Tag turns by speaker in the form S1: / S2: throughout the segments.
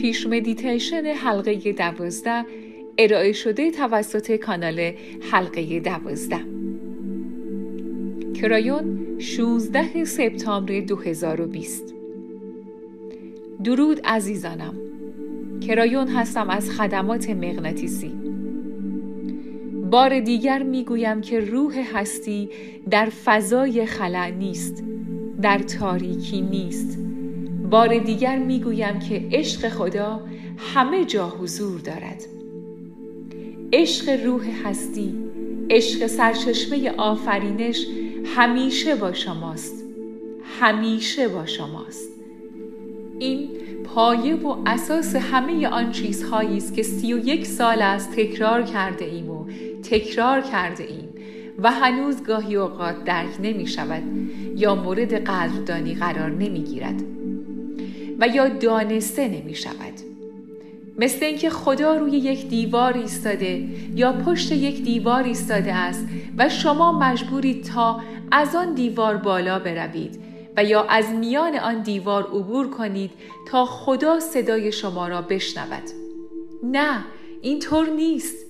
S1: پیش مدیتیشن حلقه دوازده ارائه شده توسط کانال حلقه دوازده. کرایون 16 سپتامبر 2020 درود عزیزانم. کرایون هستم از خدمات مغناطیسی. بار دیگر می‌گویم که روح هستی در فضای خلأ نیست در تاریکی نیست. بار دیگر می‌گویم که عشق خدا همه جا حضور دارد. عشق روح هستی عشق سرچشمه آفرینش همیشه با شماست همیشه با شماست. این پایه و اساس همه آن چیزهایی است که سی و یک سال است تکرار کرده ایم و تکرار کرده ایم و هنوز گاهی اوقات درک نمی شود یا مورد قدردانی قرار نمی گیرد و یا دانسته نمی شود مثل اینکه خدا روی یک دیوار ایستاده یا پشت یک دیوار ایستاده است و شما مجبورید تا از آن دیوار بالا بروید و یا از میان آن دیوار عبور کنید تا خدا صدای شما را بشنود. نه اینطور نیست.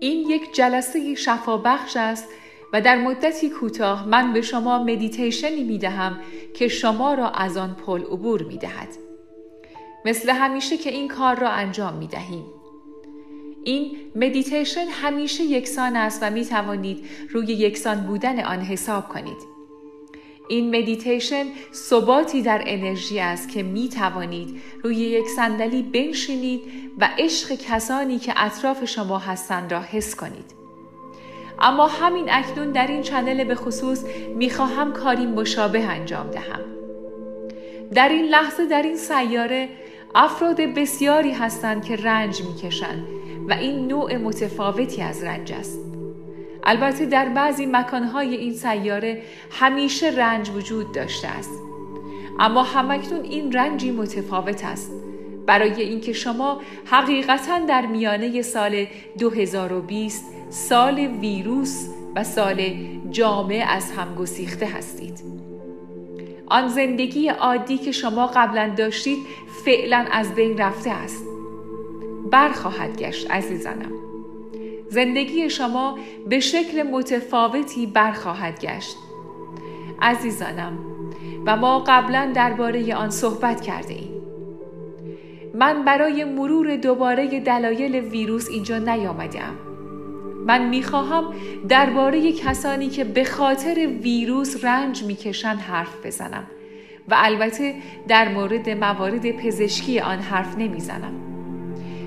S1: این یک جلسه شفابخش است و در مدتی کوتاه من به شما مدیتیشنی می دهم که شما را از آن پل عبور می دهد. مثل همیشه که این کار را انجام می دهیم. این مدیتیشن همیشه یکسان است و می توانید روی یکسان بودن آن حساب کنید. این مدیتیشن ثباتی در انرژی است که می توانید روی یک صندلی بنشینید و عشق کسانی که اطراف شما هستند را حس کنید. اما همین اکنون در این چنل به خصوص می‌خواهم کاری مشابه انجام دهم. در این لحظه در این سیاره افراد بسیاری هستند که رنج می‌کشند و این نوع متفاوتی از رنج است. البته در بعضی مکانهای این سیاره همیشه رنج وجود داشته است. اما همکنون این رنجی متفاوت است. برای اینکه شما حقیقتا در میانه سال 2020 سال ویروس و سال جامعه از هم گسیخته هستید. آن زندگی عادی که شما قبلا داشتید فعلا از بین رفته است. برخواهد گشت عزیزانم. زندگی شما به شکل متفاوتی برخواهد گشت. عزیزانم و ما قبلا درباره آن صحبت کرده ایم. من برای مرور دوباره دلایل ویروس اینجا نیامدم من می‌خواهم درباره کسانی که به خاطر ویروس رنج می‌کشند حرف بزنم و البته در مورد موارد پزشکی آن حرف نمی‌زنم.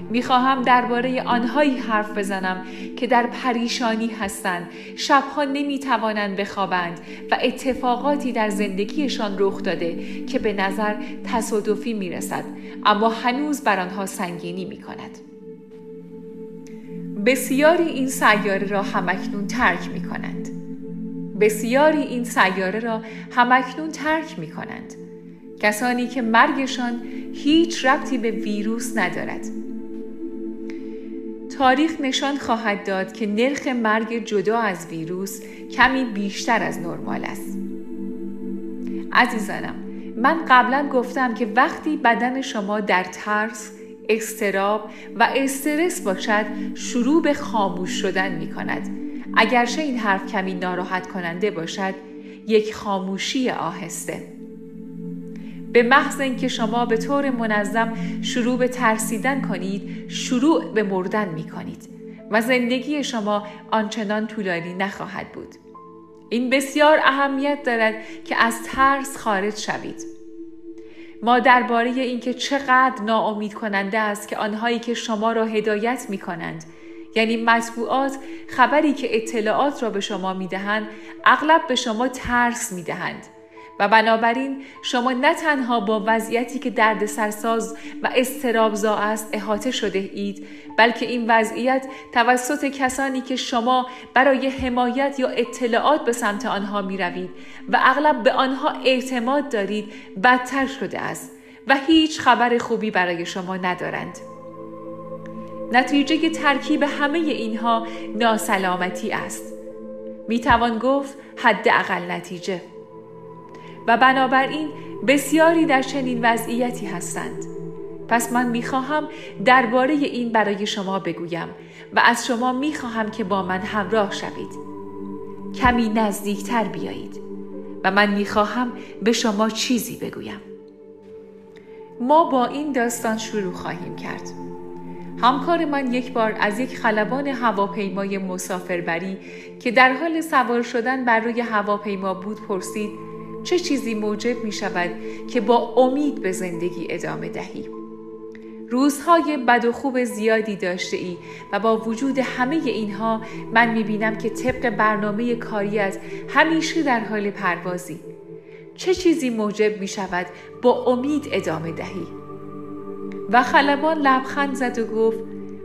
S1: می‌خواهم درباره آنهایی حرف بزنم که در پریشانی هستند شبها نمی‌توانند بخوابند و اتفاقاتی در زندگیشان رخ داده که به نظر تصادفی می‌رسد اما هنوز بر آنها سنگینی می‌کند. بسیاری این سیاره را همکنون ترک می کنند. بسیاری این سیاره را همکنون ترک می کنند. کسانی که مرگشان هیچ ربطی به ویروس ندارد. تاریخ نشان خواهد داد که نرخ مرگ جدا از ویروس کمی بیشتر از نرمال است. عزیزانم من قبلا گفتم که وقتی بدن شما در ترس استراب و استرس باشد شروع به خاموش شدن می کند اگرچه این حرف کمی ناراحت کننده باشد یک خاموشی آهسته. به محض اینکه شما به طور منظم شروع به ترسیدن کنید شروع به مردن می کنید و زندگی شما آنچنان طولانی نخواهد بود. این بسیار اهمیت دارد که از ترس خارج شوید. ما درباره اینکه چقدر ناامید کننده است که آنهایی که شما را هدایت می کنند یعنی مطبوعات خبری که اطلاعات را به شما می دهند اغلب به شما ترس می دهند و بنابراین شما نه تنها با وضعیتی که درد سرساز و استرابزا است احاطه شده اید بلکه این وضعیت توسط کسانی که شما برای حمایت یا اطلاعات به سمت آنها می روید و اغلب به آنها اعتماد دارید بدتر شده است و هیچ خبر خوبی برای شما ندارند. نتیجه ترکیب همه اینها ناسلامتی است. می توان گفت حداقل نتیجه. و بنابراین بسیاری در چنین وضعیتی هستند. پس من می‌خواهم درباره این برای شما بگویم و از شما می‌خواهم که با من همراه شوید. کمی نزدیکتر بیایید و من می‌خواهم به شما چیزی بگویم. ما با این داستان شروع خواهیم کرد. همکار من یک بار از یک خلبان هواپیمای مسافربری که در حال سوار شدن بر روی هواپیما بود پرسید چه چیزی موجب می شود که با امید به زندگی ادامه دهی؟ روزهای بد و خوب زیادی داشته ای و با وجود همه اینها من می بینم که طبق برنامه کاریت همیشه در حال پروازی چه چیزی موجب می شود با امید ادامه دهی؟ و خلبان لبخند زد و گفت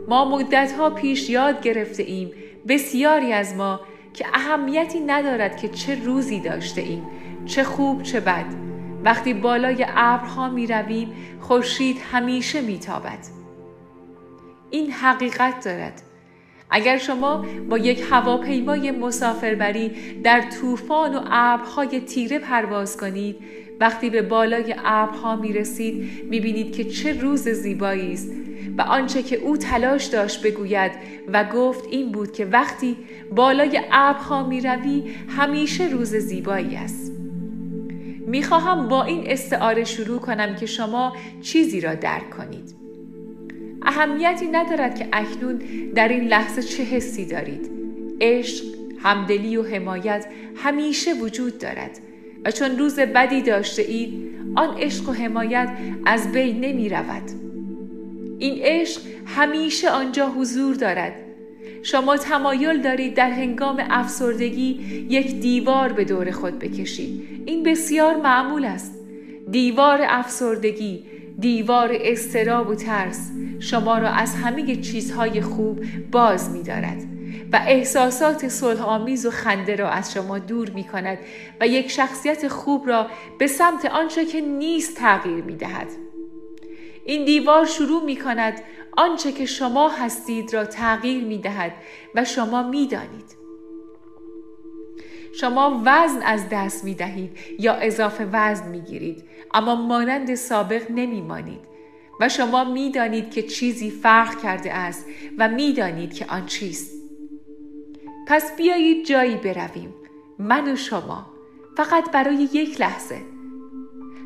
S1: ما مدتها پیش یاد گرفته ایم بسیاری از ما که اهمیتی ندارد که چه روزی داشته ایم چه خوب چه بد. وقتی بالای ابرها می رویم خورشید همیشه می تابد. این حقیقت دارد. اگر شما با یک هواپیمای مسافربری در طوفان و ابرهای تیره پرواز کنید وقتی به بالای ابرها می رسید می بینید که چه روز زیبایی است. و آنچه که او تلاش داشت بگوید و گفت این بود که وقتی بالای ابرها می روی همیشه روز زیبایی است. می خواهم با این استعاره شروع کنم که شما چیزی را درک کنید. اهمیتی ندارد که اکنون در این لحظه چه حسی دارید. عشق همدلی و حمایت همیشه وجود دارد و چون روز بدی داشته اید آن عشق و حمایت از بین نمی رود. این عشق همیشه آنجا حضور دارد. شما تمایل دارید در هنگام افسردگی یک دیوار به دور خود بکشید این بسیار معمول است دیوار افسردگی دیوار استراب و ترس شما را از همه چیزهای خوب باز می دارد و احساسات صلح آمیز و خنده را از شما دور می کند و یک شخصیت خوب را به سمت آنچه که نیست تغییر می دهد. این دیوار شروع می کند آنچه که شما هستید را تغییر می دهد و شما می دانید. شما وزن از دست می دهید یا اضافه وزن می گیرید اما مانند سابق نمی مانید و شما می دانید که چیزی فرق کرده است و می دانید که آن چیست. پس بیایید جایی برویم من و شما فقط برای یک لحظه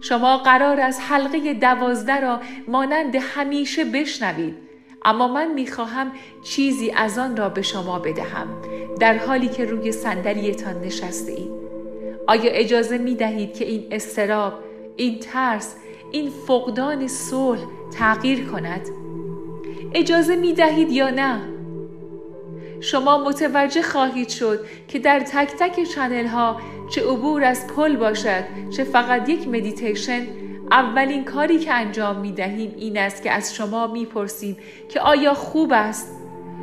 S1: شما قرار از حلقه دوازده را مانند همیشه بشنوید اما من می‌خواهم چیزی از آن را به شما بدهم در حالی که روی صندلیتان نشسته اید آیا اجازه می دهید که این اضطراب، این ترس، این فقدان صلح تغییر کند؟ اجازه می دهید یا نه؟ شما متوجه خواهید شد که در تک تک channel ها چه عبور از پل باشد چه فقط یک مدیتیشن اولین کاری که انجام می دهیم این است که از شما می پرسیم که آیا خوب است؟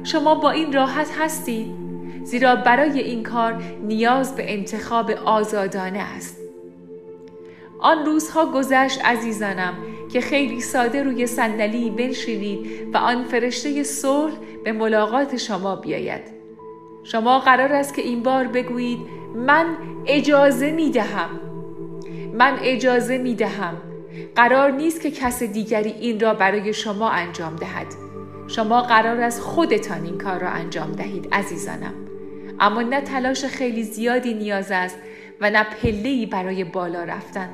S1: شما با این راحت هستید؟ زیرا برای این کار نیاز به انتخاب آزادانه است. آن روزها گذشت عزیزانم که خیلی ساده روی صندلی بنشینید و آن فرشته صلح به ملاقات شما بیاید. شما قرار است که این بار بگویید من اجازه می دهم. من اجازه می دهم. قرار نیست که کس دیگری این را برای شما انجام دهد. شما قرار است خودتان این کار را انجام دهید عزیزانم. اما نه تلاش خیلی زیادی نیاز است و نه پلهی برای بالا رفتن.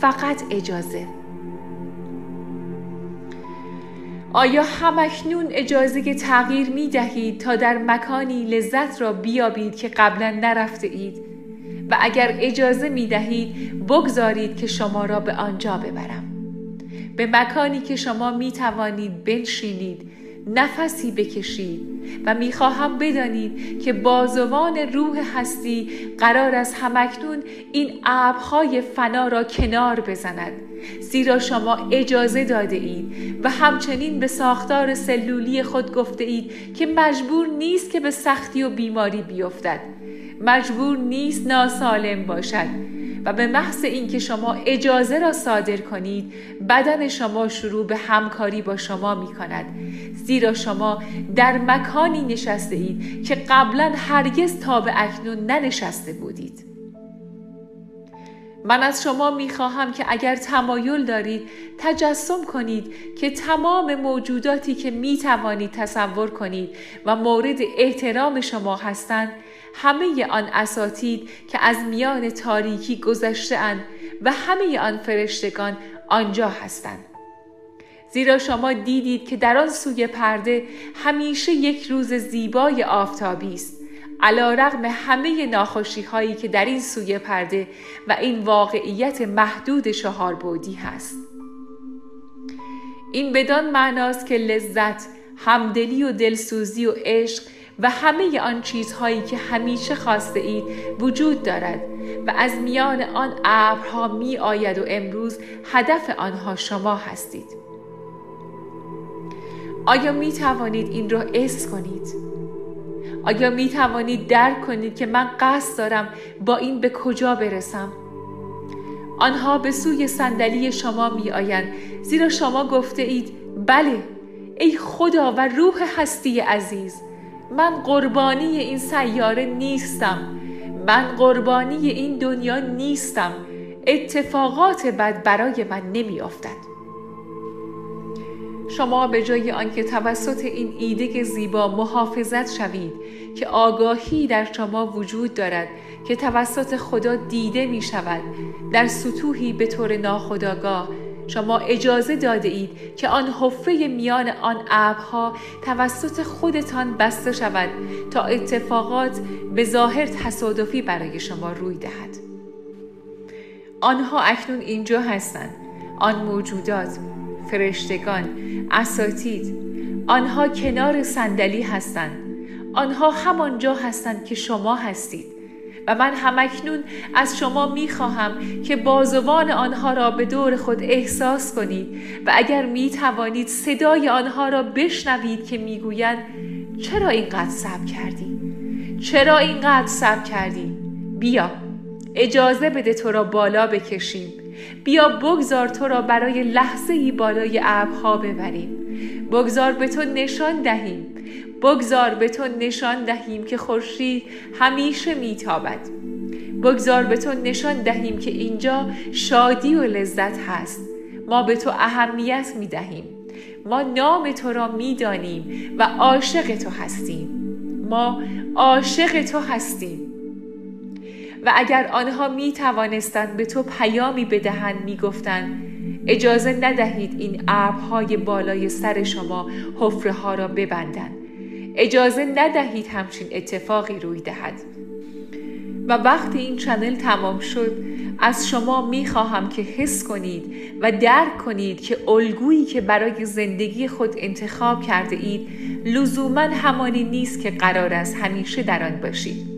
S1: فقط اجازه. آیا همکنون اجازه تغییر می دهید تا در مکانی لذت را بیابید که قبلا نرفته اید؟ و اگر اجازه می دهید بگذارید که شما را به آنجا ببرم. به مکانی که شما می توانید بنشینید نفسی بکشید و می‌خواهم بدانید که بازوان روح هستی قرار است همکنون این ابرهای فنا را کنار بزند. زیرا شما اجازه داده اید و همچنین به ساختار سلولی خود گفته اید که مجبور نیست که به سختی و بیماری بیفتد. مجبور نیست ناسالم باشد. و به محض اینکه شما اجازه را صادر کنید بدن شما شروع به همکاری با شما می کند زیرا شما در مکانی نشسته اید که قبلا هرگز تا به اکنون ننشسته بودید. من از شما می خواهم که اگر تمایل دارید تجسم کنید که تمام موجوداتی که می توانید تصور کنید و مورد احترام شما هستند همه آن اساتید که از میان تاریکی گذشته و همه آن فرشتگان آنجا هستند. زیرا شما دیدید که در آن سوی پرده همیشه یک روز زیبای آفتابی است علا رغم همه ناخوشی هایی که در این سوی پرده و این واقعیت محدود چهار بودی هست این بدان معناست که لذت، همدلی و دلسوزی و عشق و همه آن چیزهایی که همیشه خواسته اید وجود دارد و از میان آن ابرها می آید و امروز هدف آنها شما هستید آیا می توانید این را اس کنید؟ آیا می توانید درک کنید که من قصد دارم با این به کجا برسم؟ آنها به سوی صندلی شما می آیند زیرا شما گفته اید بله ای خدا و روح هستی عزیز من قربانی این سیاره نیستم من قربانی این دنیا نیستم اتفاقات بد برای من نمی افتد. شما به جای آنکه توسط این ایده زیبا محافظت شوید که آگاهی در شما وجود دارد که توسط خدا دیده می شود در سطوحی به طور ناخداگاه شما اجازه داده اید که آن حفه میان آن ابرها توسط خودتان بسته شود تا اتفاقات به ظاهر تصادفی برای شما روی دهد. آنها اکنون اینجا هستند. آن موجودات فرشتگان اساتید آنها کنار صندلی هستند آنها همانجا هستند که شما هستید و من همکنون از شما می خواهم که بازوان آنها را به دور خود احساس کنید و اگر می توانید صدای آنها را بشنوید که می‌گویند چرا اینقدر صبر کردی؟ چرا اینقدر صبر کردی؟ بیا اجازه بده تو را بالا بکشیم بیا بگذار تو را برای لحظه ای بالای ابرها ببریم. بگذار به تو نشان دهیم. بگذار به تو نشان دهیم که خورشید همیشه میتابد. بگذار به تو نشان دهیم که اینجا شادی و لذت هست. ما به تو اهمیت می دهیم ما نام تو را می دانیم و عاشق تو هستیم. ما عاشق تو هستیم. و اگر آنها می توانستند به تو پیامی بدهند می گفتند اجازه ندهید این ابرهای بالای سر شما حفره ها را ببندند. اجازه ندهید همچین اتفاقی روی دهد. و وقتی این چنل تمام شد از شما می خواهم که حس کنید و درک کنید که الگویی که برای زندگی خود انتخاب کرده اید لزوما همانی نیست که قرار است همیشه در آن باشید.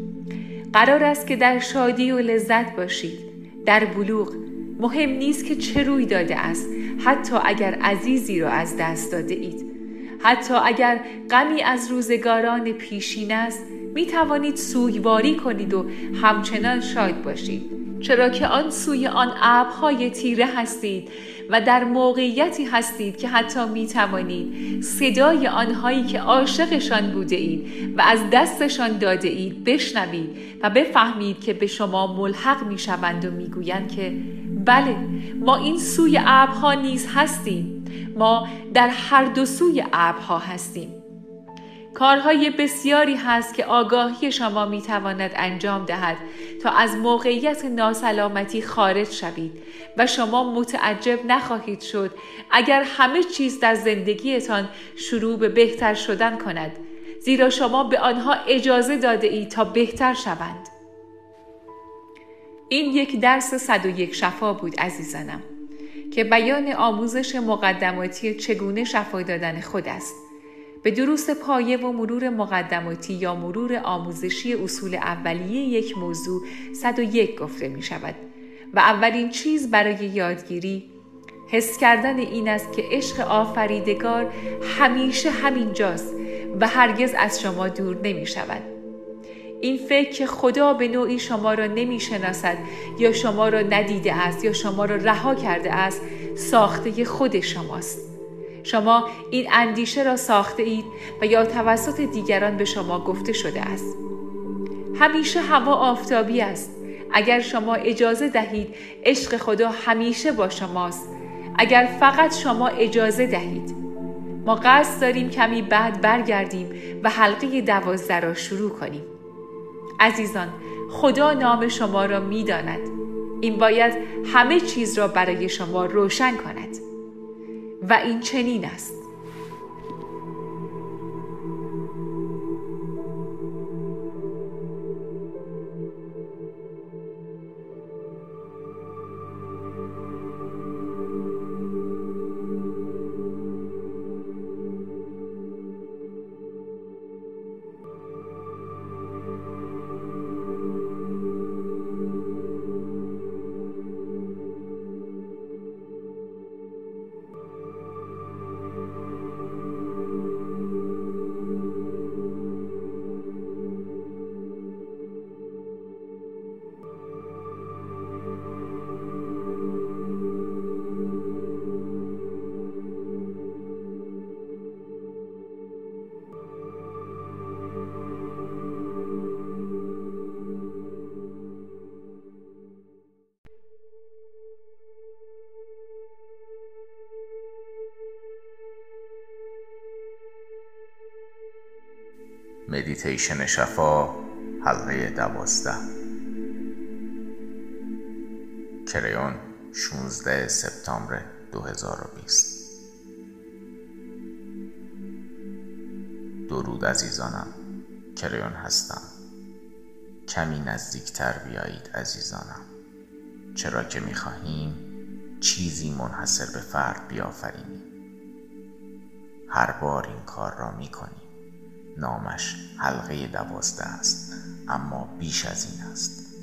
S1: قرار است که در شادی و لذت باشید. در بلوغ مهم نیست که چه روی داده است. حتی اگر عزیزی را از دست داده اید. حتی اگر غمی از روزگاران پیشین است می توانید سویواری کنید و همچنان شاد باشید. چرا که آن سوی آن ابرهای تیره هستید و در موقعیتی هستید که حتی می توانید صدای آنهایی که عاشقشان بوده اید و از دستشان داده اید بشنوید و بفهمید که به شما ملحق می شوند و می گویند که بله ما این سوی ابرها نیز هستیم. ما در هر دو سوی ابرها هستیم. کارهای بسیاری هست که آگاهی شما می تواند انجام دهد تا از موقعیت ناسلامتی خارج شوید و شما متعجب نخواهید شد اگر همه چیز در زندگیتان شروع به بهتر شدن کند زیرا شما به آنها اجازه داده اید تا بهتر شوند. این یک درس 101 شفا بود عزیزانم که بیان آموزش مقدماتی چگونه شفا دادن خود است. به دروس پایه و مرور مقدماتی یا مرور آموزشی اصول اولیه یک موضوع 101 گفته می شود و اولین چیز برای یادگیری حس کردن این است که عشق آفریدگار همیشه همینجاست و هرگز از شما دور نمی شود. این فکر که خدا به نوعی شما را نمی شناسد یا شما را ندیده است یا شما را رها کرده است ساخته خود شماست. شما این اندیشه را ساخته اید و یا توسط دیگران به شما گفته شده است. همیشه هوا آفتابی است. اگر شما اجازه دهید عشق خدا همیشه با شماست. اگر فقط شما اجازه دهید. ما قصد داریم کمی بعد برگردیم و حلقه دوازده را شروع کنیم. عزیزان خدا نام شما را می‌داند. این باید همه چیز را برای شما روشن کند. و این چنین است.
S2: مدیتیشن شفا حلقه دوازده. کریون 16 سپتامبر 2020 درود عزیزانم. کریون هستم. کمی نزدیکتر بیایید عزیزانم. چرا که می‌خواهیم چیزی منحصر به فرد بیافرینیم. هر بار این کار را می‌کنیم. نامش حلقه دوازده است اما بیش از این است.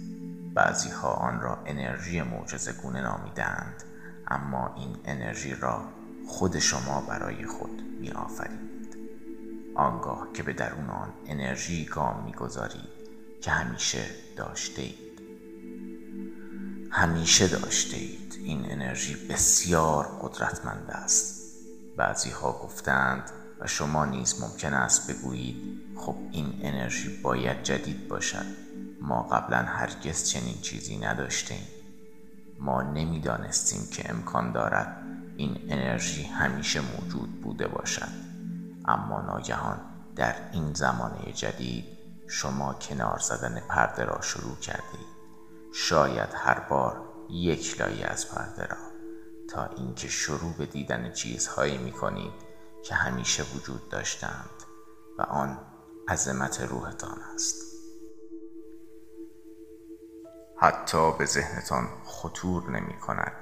S2: بعضی ها آن را انرژی معجزه گونه نامیدند اما این انرژی را خود شما برای خود می آفرینید آنگاه که به درون آن انرژی گام می‌گذارید که همیشه داشته اید همیشه داشته اید این انرژی بسیار قدرتمند است. بعضی ها گفتند و شما نیز ممکن است بگویید خب این انرژی باید جدید باشد. ما قبلا هرگز چنین چیزی نداشتیم. ما نمی‌دانستیم که امکان دارد این انرژی همیشه موجود بوده باشد. اما ناگهان در این زمانه جدید شما کنار زدن پرده را شروع کردید. شاید هر بار یک لایه از پرده را. تا اینکه شروع به دیدن چیزهایی می کنید که همیشه وجود داشتند و آن عظمت روحتان است. حتی به ذهنتان خطور نمی کند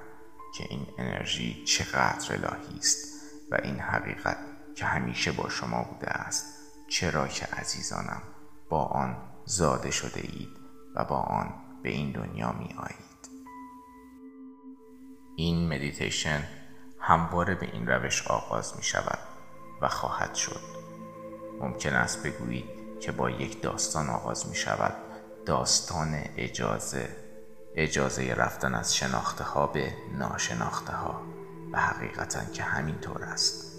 S2: که این انرژی چقدر الهی است و این حقیقت که همیشه با شما بوده است چرا که عزیزانم با آن زاده شده اید و با آن به این دنیا می آیید. این مدیتیشن همواره به این روش آغاز می شود. و خواهد شد. ممکن است بگویید که با یک داستان آغاز می شود داستان اجازه اجازه رفتن از شناخته ها به ناشناخته ها و حقیقتا که همینطور است.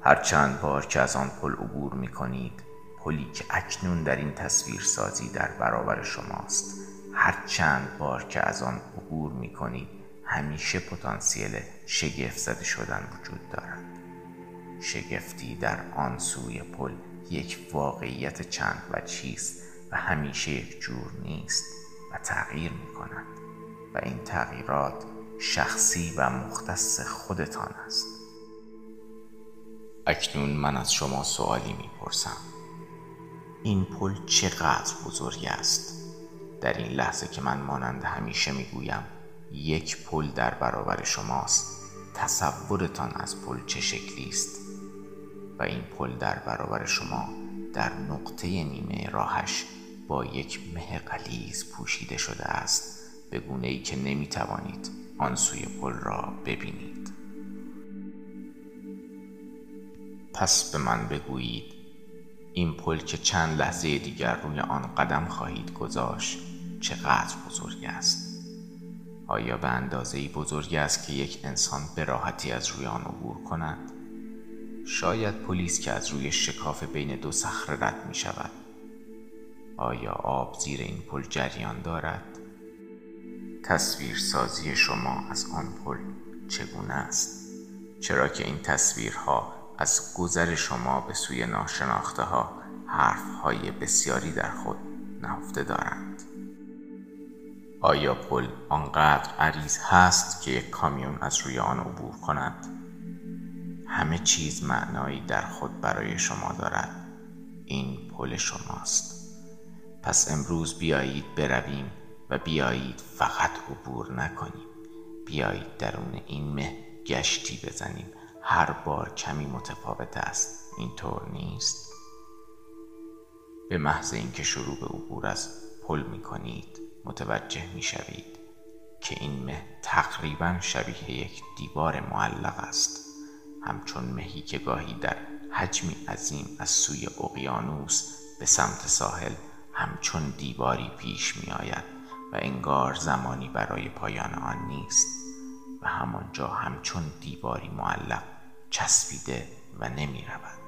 S2: هر چند بار که از آن پل عبور می کنید پلی که اکنون در این تصویر سازی در برابر شماست. هر چند بار که از آن عبور می کنید همیشه پتانسیل شگفت زده شدن وجود دارد. شگفتی در آن سوی پل یک واقعیت چند و چیست و همیشه یک جور نیست و تغییر می کند و این تغییرات شخصی و مختص خودتان است. اکنون من از شما سوالی می پرسم این پل چقدر بزرگ است؟ در این لحظه که من مانند همیشه می گویم یک پل در برابر شماست. تصورتان از پل چه شکلی است؟ و این پل در برابر شما در نقطه نیمه راهش با یک مه قلیز پوشیده شده است به گونه ای که نمی توانید آن سوی پل را ببینید. پس به من بگویید این پل که چند لحظه دیگر روی آن قدم خواهید گذاشت چقدر بزرگ است؟ آیا به اندازه بزرگ است که یک انسان به راحتی از روی آن عبور کند؟ شاید پلیس که از روی شکاف بین دو صخره رد می شود آیا آب زیر این پل جریان دارد؟ تصویر سازی شما از آن پل چگونه است؟ چرا که این تصویرها از گذر شما به سوی ناشناخته ها حرف های بسیاری در خود نهفته دارند آیا پل آنقدر عریض هست که یک کامیون از روی آن عبور کند همه چیز معنایی در خود برای شما دارد. این پل شماست. پس امروز بیایید برویم و بیایید فقط عبور نکنیم. بیایید درون این مه گشتی بزنیم. هر بار کمی متفاوت است. اینطور نیست. به محض اینکه شروع به عبور از پل می کنید متوجه می شوید که این مه تقریبا شبیه یک دیوار معلق است. همچون مهی که گاهی در حجمی عظیم از سوی اقیانوس به سمت ساحل همچون دیواری پیش می آید و انگار زمانی برای پایان آن نیست و همانجا همچون دیواری معلق چسبیده و نمی رود.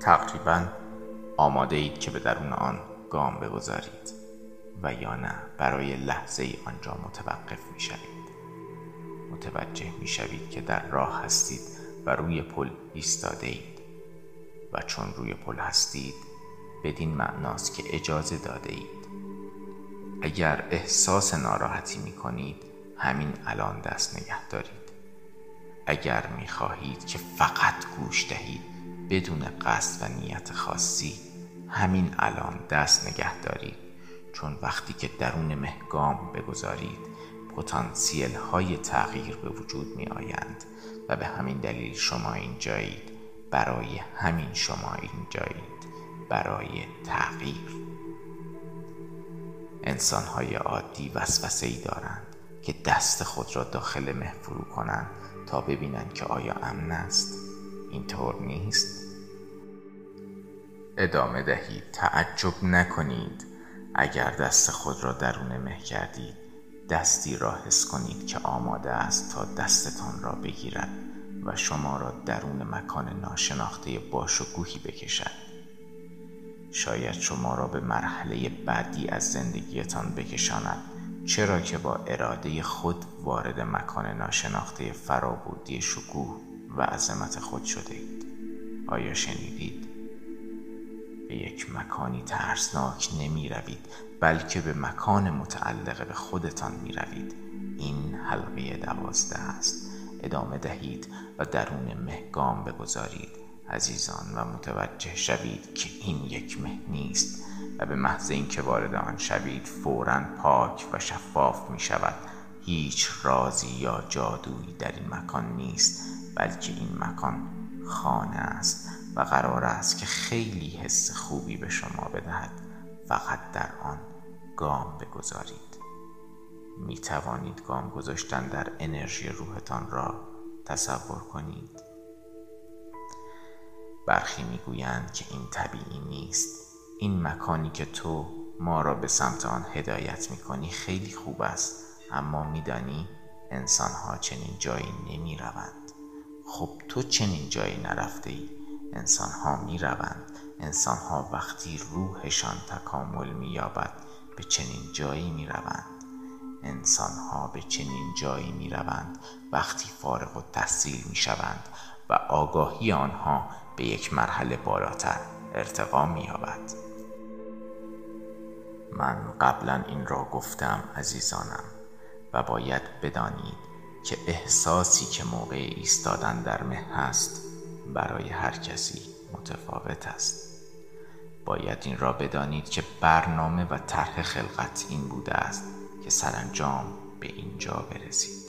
S2: تقریبا آماده اید که به درون آن گام بگذارید و یا نه برای لحظه آنجا متوقف می شوید. متوجه می شوید که در راه هستید و روی پل ایستاده اید و چون روی پل هستید بدین معناست که اجازه داده اید اگر احساس ناراحتی می کنید همین الان دست نگه دارید. اگر می خواهید که فقط گوش دهید بدون قصد و نیت خاصی همین الان دست نگه دارید. چون وقتی که درون مهگام بگذارید پتانسیل های تغییر به وجود می آیند و به همین دلیل شما اینجایید. برای همین شما اینجایید. برای تغییر. انسان های عادی وسوسه ای دارند که دست خود را داخل مه فرو کنند تا ببینند که آیا امن است. اینطور نیست؟ ادامه دهید. تعجب نکنید. اگر دست خود را درون مه کردید دستی را حس کنید که آماده است تا دستتان را بگیرد و شما را درون مکان ناشناخته باش و گوهی بکشد شاید شما را به مرحله بعدی از زندگیتان بکشاند چرا که با اراده خود وارد مکان ناشناخته فرابودی شکوه و عظمت خود شده اید آیا شنیدید؟ به یک مکانی ترسناک نمی روید بلکه به مکان متعلق به خودتان می روید این حلقه دوازده است. ادامه دهید و درون مهگام بگذارید. عزیزان و متوجه شوید که این یک مه نیست و به محض اینکه وارد آن شوید فورا پاک و شفاف می شود هیچ رازی یا جادویی در این مکان نیست بلکه این مکان خانه است. و قرار است که خیلی حس خوبی به شما بدهد. فقط در آن گام بگذارید. می توانید گام گذاشتن در انرژی روحتان را تصور کنید. برخی می‌گویند که این طبیعی نیست. این مکانی که تو ما را به سمت آن هدایت می کنی خیلی خوب است. اما میدانی انسان ها چنین جایی نمی روند خب تو چنین جایی نرفته ای؟ انسان ها می روند انسان ها وقتی روحشان تکامل می یابد به چنین جایی می روند انسان ها به چنین جایی می روند وقتی فارغ و تحصیل می شوند و آگاهی آنها به یک مرحله بالاتر ارتقا می یابد من قبلا این را گفتم عزیزانم و باید بدانید که احساسی که موقع ایستادن در مه هست برای هر کسی متفاوت است. باید این را بدانید که برنامه و طرح خلقت این بوده است که سرانجام به اینجا برسید.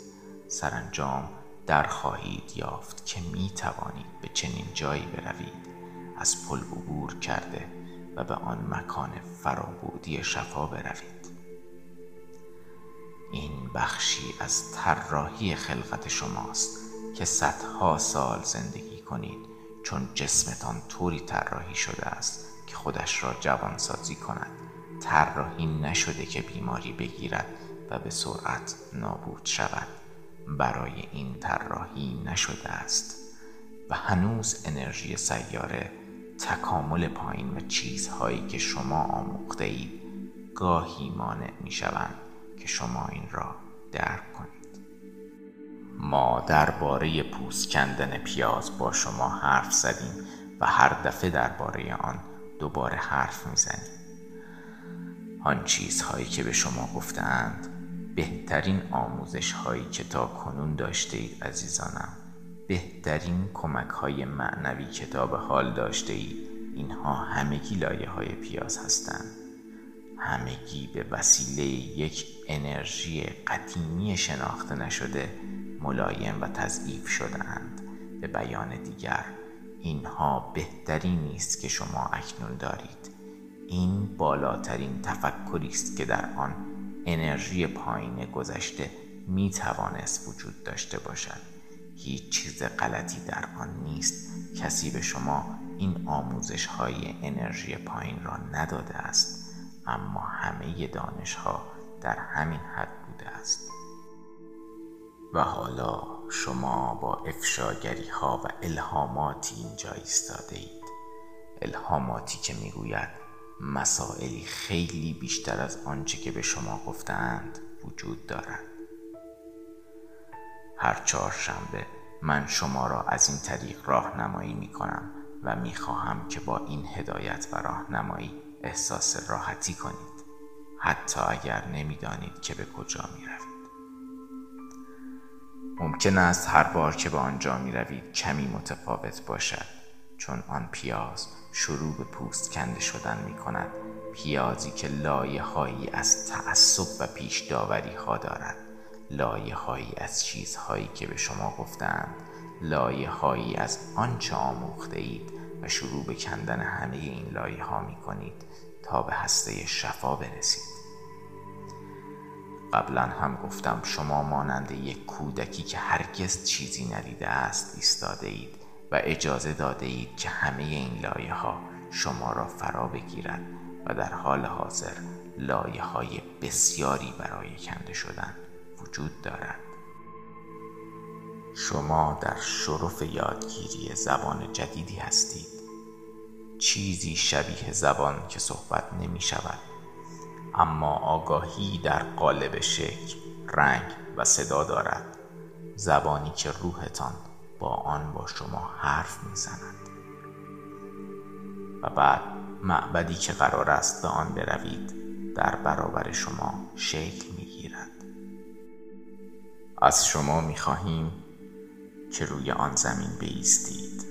S2: سرانجام در خواهید یافت که می توانید به چنین جایی بروید. از پل عبور کرده و به آن مکان فرابودی شفا بروید. این بخشی از طراحی خلقت شماست. که صدها سال زندگی کنید چون جسمتان طوری طراحی شده است که خودش را جوانسازی کند. طراحی نشده که بیماری بگیرد و به سرعت نابود شود. برای این طراحی نشده است. و هنوز انرژی سیاره تکامل پایین و چیزهایی که شما آموخته اید گاهی مانع می شوند که شما این را درک کنید. ما درباره پوست کندن پیاز با شما حرف زدیم و هر دفعه درباره آن دوباره حرف می‌زنیم. آن چیزهایی که به شما گفتند بهترین آموزش هایی که تا کنون داشته اید عزیزانم. بهترین کمک های معنوی کتاب حال داشته اید اینها همگی لایه های پیاز هستند. همگی به وسیله یک انرژی قدیمی شناخته نشده ملایم و تضعیف شدهاند. به بیان دیگر اینها بهترین نیست که شما اکنون دارید. این بالاترین تفکری است که در آن انرژی پایین گذشته می توانست وجود داشته باشد. هیچ چیز غلطی در آن نیست. کسی به شما این آموزش های انرژی پایین را نداده است اما همه دانش ها در همین حد بوده است. و حالا شما با افشاگری ها و الهاماتی اینجا ایستاده اید الهاماتی که می‌گوید مسائلی خیلی بیشتر از آنچه که به شما گفتند وجود دارد. هر چهارشنبه من شما را از این طریق راهنمایی می کنم و می خواهم که با این هدایت و راهنمایی احساس راحتی کنید. حتی اگر نمی‌دانید که به کجا می روید. ممکن است هر بار که به آنجا می روید کمی متفاوت باشد چون آن پیاز شروع به پوست کنده شدن می کند پیازی که لایه هایی از تعصب و پیش داوری ها دارد. لایه هایی از چیزهایی که به شما گفتند لایه هایی از آنچه آموخته اید و شروع به کندن همه این لایه ها می کنید تا به هسته شفا برسید. قبلا هم گفتم شما مانند یک کودکی که هرگز چیزی ندیده است ایستاده اید و اجازه داده اید که همه این لایه ها شما را فرا بگیرد و در حال حاضر لایه های بسیاری برای کنده شدن وجود دارد. شما در شرف یادگیری زبان جدیدی هستید. چیزی شبیه زبان که صحبت نمی شود اما آگاهی در قالب شکل رنگ و صدا دارد زبانی که روحتان با آن با شما حرف می‌زند. و بعد معبدی که قرار است به آن بروید در برابر شما شکل می‌گیرد. از شما می‌خواهیم که روی آن زمین بیستید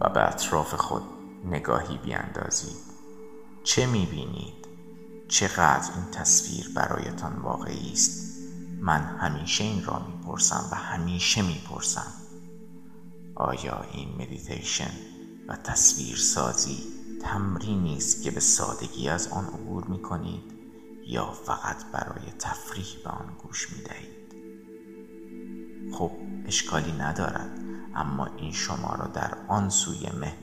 S2: و به اطراف خود نگاهی بیاندازید چه می‌بینید؟ چقدر این تصویر برایتان واقعی است. من همیشه این را می‌پرسم و همیشه می‌پرسم. آیا این مدیتیشن و تصویر سازی تمرینی است که به سادگی از آن عبور می کنید یا فقط برای تفریح به آن گوش می دهید خب اشکالی ندارد اما این شما را در آن سوی مه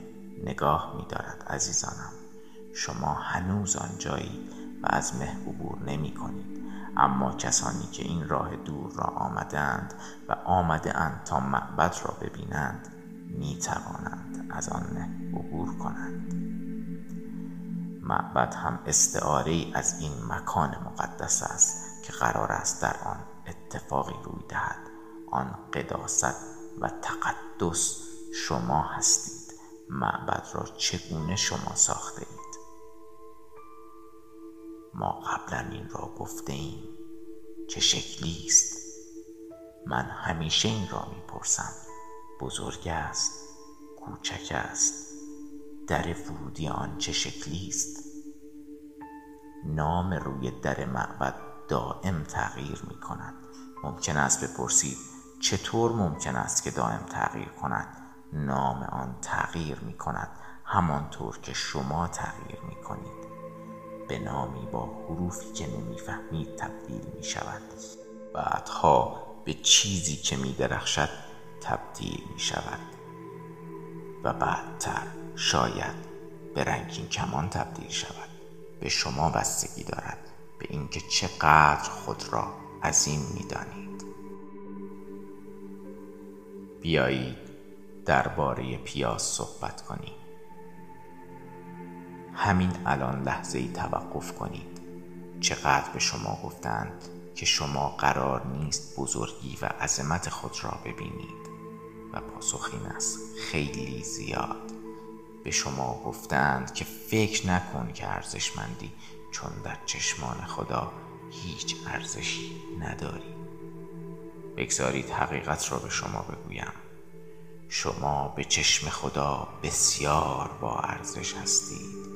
S2: نگاه می دارد عزیزانم. شما هنوز آنجایی و از مه عبور نمی کنید. اما کسانی که این راه دور را آمدند و آمده اند تا معبد را ببینند می توانند از آن مه عبور کنند. معبد هم استعاره از این مکان مقدس است که قرار است در آن اتفاقی روی دهد. آن قداست و تقدس شما هستید. معبد را چگونه شما ساخته اید ما قبلا این را گفته ایم چه شکلی است؟ من همیشه این را می‌پرسم. بزرگ است کوچک است. در ورودی آن چه شکلی است؟ نام روی در معبد دائم تغییر می کند ممکن است بپرسید چطور ممکن است که دائم تغییر کند؟ نام آن تغییر می کند همانطور که شما تغییر می کنید به نامی با حروفی که نمی‌فهمید تبدیل می شود بعدها به چیزی که می درخشد تبدیل می شود و بعدتر شاید به رنگین کمان تبدیل شود به شما بستگی دارد به اینکه چقدر خود را عظیم می دانید بیایید درباره پیاز صحبت کنیم. همین الان لحظه ای توقف کنید. چقدر به شما گفتند که شما قرار نیست بزرگی و عظمت خود را ببینید. و پاسخ این است خیلی زیاد. به شما گفتند که فکر نکن که ارزشمندی چون در چشمان خدا هیچ ارزشی نداری. بگذارید حقیقت را به شما بگویم. شما به چشم خدا بسیار با ارزش هستید.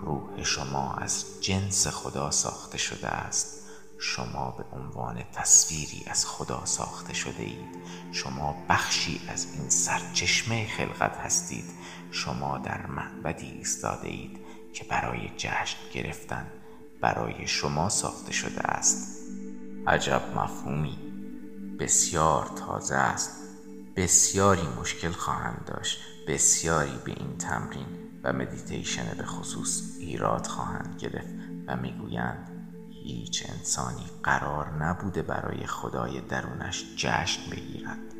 S2: روح شما از جنس خدا ساخته شده است. شما به عنوان تصویری از خدا ساخته شده اید. شما بخشی از این سرچشمه خلقت هستید. شما در معبدی ایستاده اید که برای جشن گرفتن برای شما ساخته شده است. عجب مفهومی. بسیار تازه است. بسیاری مشکل خواهند داشت. بسیاری به این تمرین مدیتیشن به خصوص ایراد خواهند گرفت و می‌گویند هیچ انسانی قرار نبوده برای خدای درونش جشن بگیرد.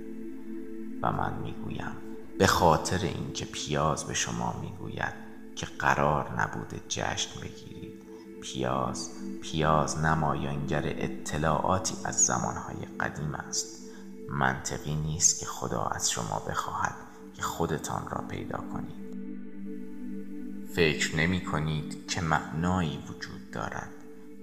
S2: و من می‌گویم به خاطر اینکه پیاز به شما می‌گوید که قرار نبوده جشن بگیرید پیاز پیاز نمایانگر اطلاعاتی از زمانهای قدیم است. منطقی نیست که خدا از شما بخواهد که خودتان را پیدا کنید. فکر نمی کنید که معنایی وجود دارد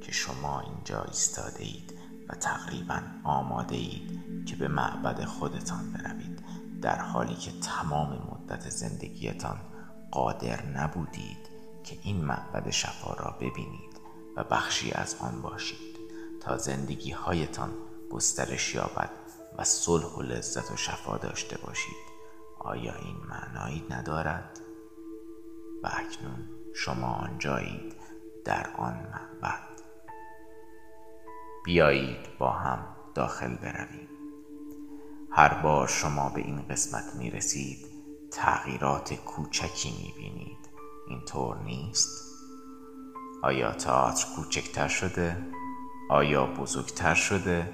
S2: که شما اینجا ایستاده اید و تقریبا آماده اید که به معبد خودتان بروید در حالی که تمام مدت زندگیتان قادر نبودید که این معبد شفا را ببینید و بخشی از آن باشید تا زندگی هایتان گسترش یابد و صلح و لذت و شفا داشته باشید آیا این معنایی ندارد؟ اکنون شما آنجایید در آن معبد بیایید با هم داخل برویم هر بار شما به این قسمت می رسید تغییرات کوچکی می بینید اینطور نیست؟ آیا تئاتر کوچکتر شده؟ آیا بزرگتر شده؟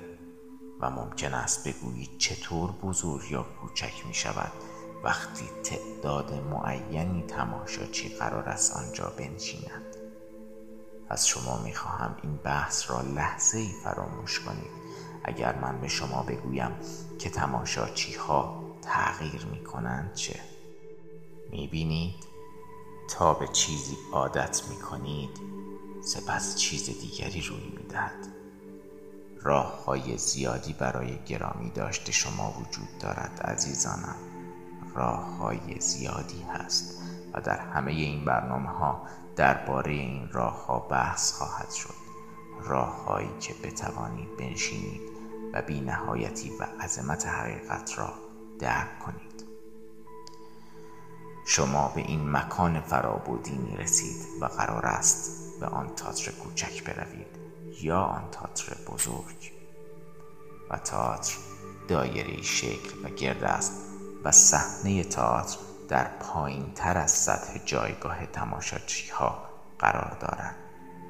S2: و ممکن است بگویید چطور بزرگ یا کوچک می شود وقتی تعداد معینی تماشاچی قرار است آنجا بنشیند از شما می خواهم این بحث را لحظه ای فراموش کنید اگر من به شما بگویم که تماشاچی ها تغییر می کنند چه؟ می بینید؟ تا به چیزی عادت می کنید سپس چیز دیگری روی می دهد راه های زیادی برای گرامی داشته شما وجود دارد عزیزانم راه های زیادی هست و در همه این برنامه ها درباره این راه ها بحث خواهد شد. راه هایی که بتوانید بنشینید و بی نهایتی و عظمت حقیقت را درک کنید. شما به این مکان فرابودی می رسید و قرار است به آن تاتر کوچک بروید یا آن تاتر بزرگ. و تاتر دایره شکل و گرد است و صحنه تئاتر در پایین تر از سطح جایگاه تماشاچی ها قرار دارد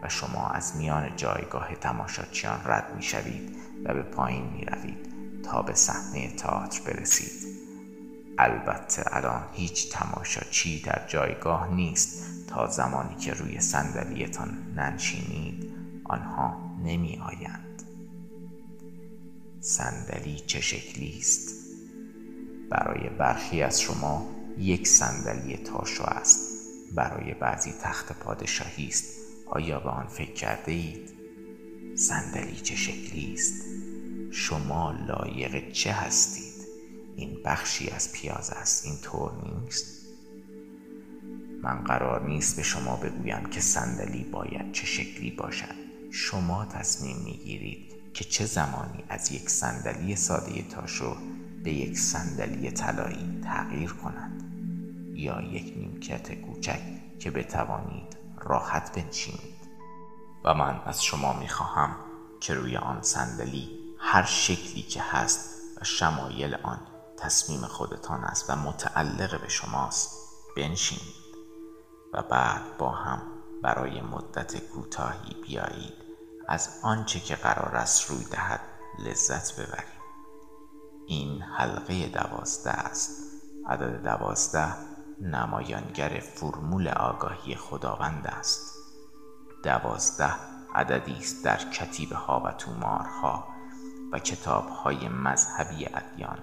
S2: و شما از میان جایگاه تماشاچیان رد می شوید و به پایین می روید تا به صحنه تئاتر برسید. البته الان هیچ تماشاچی در جایگاه نیست. تا زمانی که روی صندلیتان ننشینید آنها نمی آیند صندلی چه شکلی است؟ برای برخی از شما یک صندلی تاشو است. برای بعضی تخت پادشاهی است. آیا به آن فکر کرده اید؟ صندلی چه شکلی است؟ شما لایق چه هستید؟ این بخشی از پیاز است. این طور نیست؟ من قرار نیست به شما بگویم که صندلی باید چه شکلی باشد. شما تصمیم می‌گیرید که چه زمانی از یک صندلی ساده تاشو به یک صندلی طلایی تغییر کند یا یک نیمکت کوچک که بتوانید راحت بنشینید. و من از شما می‌خواهم که روی آن صندلی هر شکلی که هست و شمایل آن تصمیم خودتان است و متعلق به شماست بنشینید و بعد با هم برای مدت کوتاهی بیایید از آنچه که قرار است روی دهد لذت ببرید. این حلقه دوازده است. عدد دوازده نمایانگر فرمول آگاهی خداوند است. دوازده عددی است در کتیبه ها و تومارها و کتاب های مذهبی ادیان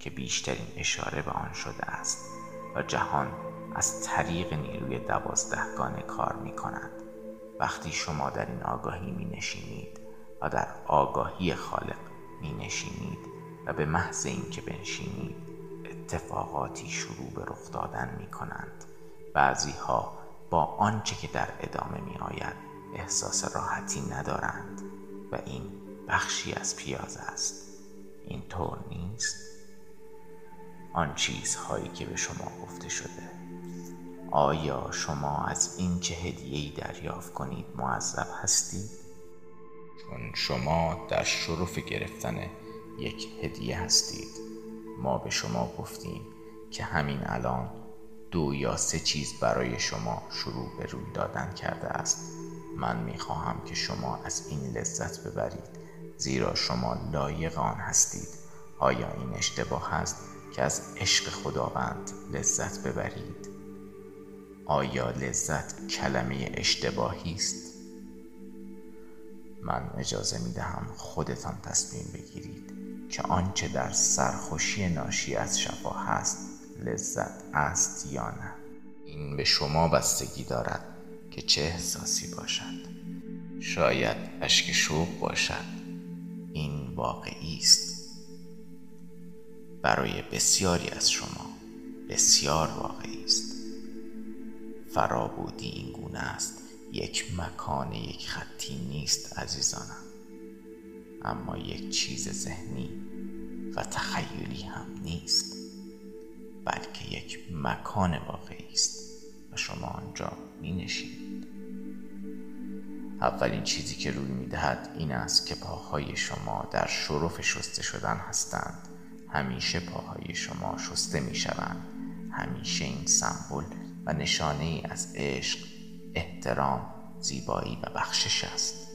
S2: که بیشترین اشاره به آن شده است و جهان از طریق نیروی دوازدهگانه کار می کند وقتی شما در این آگاهی می نشینید و در آگاهی خالق می نشینید و به محض اینکه بنشینید اتفاقاتی شروع به رخ دادن می کنند بعضی ها با آنچه که در ادامه می آید احساس راحتی ندارند و این بخشی از پیاز است. این طور نیست؟ آن چیزهایی که به شما گفته شده. آیا شما از این چه هدیه‌ای دریافت کنید معذب هستید؟ چون شما در شرف گرفتن یک هدیه هستید. ما به شما گفتیم که همین الان دو یا سه چیز برای شما شروع به روی دادن کرده است. من می‌خواهم که شما از این لذت ببرید زیرا شما لایق آن هستید. آیا این اشتباه است که از عشق خداوند لذت ببرید؟ آیا لذت کلمه اشتباهی است؟ من اجازه می دهم خودتان تصمیم بگیرید. که آنچه در سرخوشی ناشی از شفا هست لذت است یا نه. این به شما بستگی دارد که چه احساسی باشد. شاید اشک شوق باشد. این واقعی است. برای بسیاری از شما بسیار واقعی است. فرابودی این گونه است. یک مکان یک خطی نیست عزیزانم. اما یک چیز ذهنی و تخیلی هم نیست بلکه یک مکان واقعی است و شما آنجا می نشینید اولین چیزی که روی می دهد این است که پاهای شما در شرف شسته شدن هستند. همیشه پاهای شما شسته می شوند همیشه این سمبل و نشانه ای از عشق احترام زیبایی و بخشش است.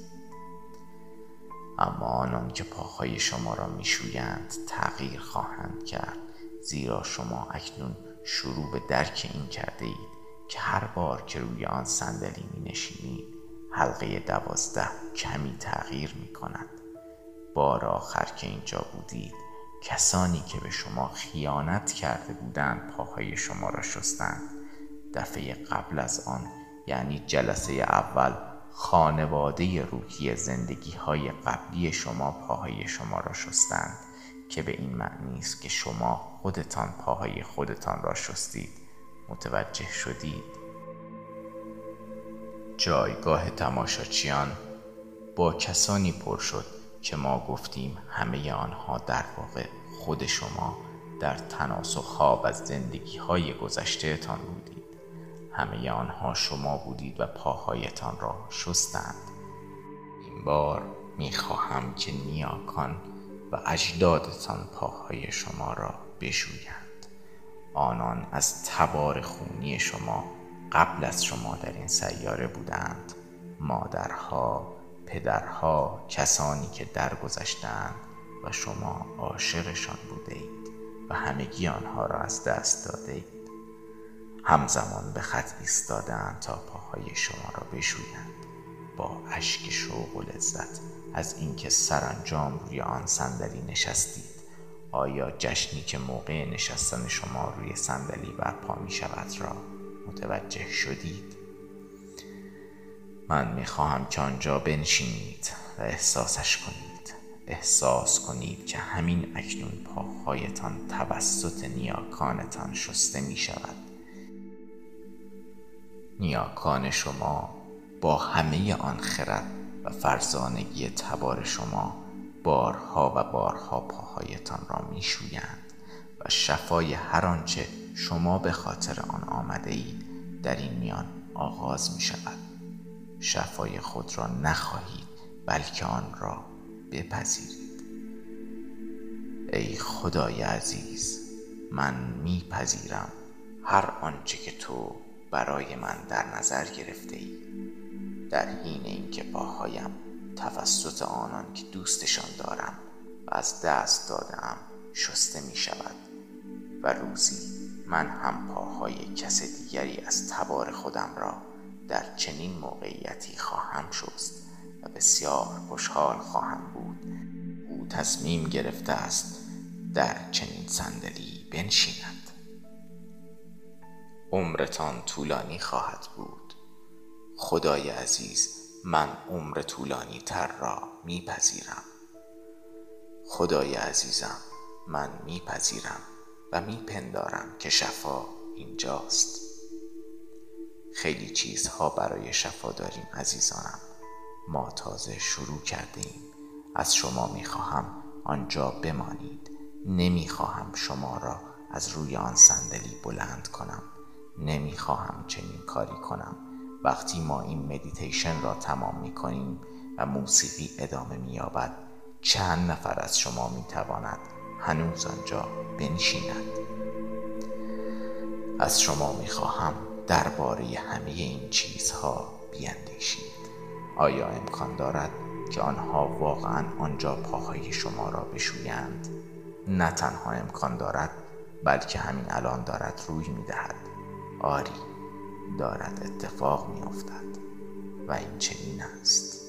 S2: اما آنان که پاهای شما را میشویند تغییر خواهند کرد زیرا شما اکنون شروع به درک این کرده اید که هر بار که روی آن صندلی می نشینید حلقه دوازده کمی تغییر می کند بار آخر که اینجا بودید کسانی که به شما خیانت کرده بودند پاهای شما را شستند. دفعه قبل از آن یعنی جلسه اول خانواده روحی زندگی های قبلی شما پاهای شما را شستند که به این معنی است که شما خودتان پاهای خودتان را شستید. متوجه شدید. جایگاه تماشاچیان با کسانی پر شد که ما گفتیم همه آنها در واقع خود شما در تناسخ خواب از زندگی های گذشته تان بودید همه آنها شما بودید و پاهایتان را شستند. این بار می‌خواهم که نیاکان و اجدادتان پاهای شما را بشویند. آنان از تبار خونی شما قبل از شما در این سیاره بودند. مادرها پدرها کسانی که درگذشتند و شما عاشقشان بوده اید و همگی آنها را از دست داده اید همزمان به خط ایستادند تا پاهای شما را بشویند. با اشک شوق و لذت از اینکه سرانجام روی آن صندلی نشستید. آیا جشنی که موقع نشستن شما روی صندلی برپا می شود را متوجه شدید؟ من می خواهم که آنجا بنشینید و احساسش کنید. احساس کنید که همین اکنون پاهایتان توسط نیاکانتان شسته می شود. نیاکان شما با همه آن خرد و فرزانگی تبار شما بارها و بارها پاهایتان را میشویند و شفای هر آنچه شما به خاطر آن آمده اید در این میان آغاز می شود شفای خود را نخواهید بلکه آن را بپذیرید. ای خدای عزیز من میپذیرم هر آنچه که تو برای من در نظر گرفته ای؟ در حین اینکه پاهایم توسط آنان که دوستشان دارم و از دست دادم شسته می شود و روزی من هم پاهای کس دیگری از تبار خودم را در چنین موقعیتی خواهم شست و بسیار خوشحال خواهم بود. او تصمیم گرفته است در چنین صندلی بنشیند. عمرتان طولانی خواهد بود. خدای عزیز من عمر طولانی تر را میپذیرم. خدای عزیزم من میپذیرم و میپندارم که شفا اینجاست. خیلی چیزها برای شفا داریم عزیزانم. ما تازه شروع کردیم. از شما می‌خواهم آنجا بمانید. نمی‌خواهم شما را از روی آن صندلی بلند کنم. نمی‌خواهم چنین کاری کنم. وقتی ما این مدیتیشن را تمام می کنیم و موسیقی ادامه می یابد چند نفر از شما می تواند هنوز آنجا بنشیند. از شما می خواهم درباره همه این چیزها بیندیشید. آیا امکان دارد که آنها واقعا آنجا پاهای شما را بشویند؟ نه تنها امکان دارد بلکه همین الان دارد روی می دهد آری دارد اتفاق می افتد و این چنین است.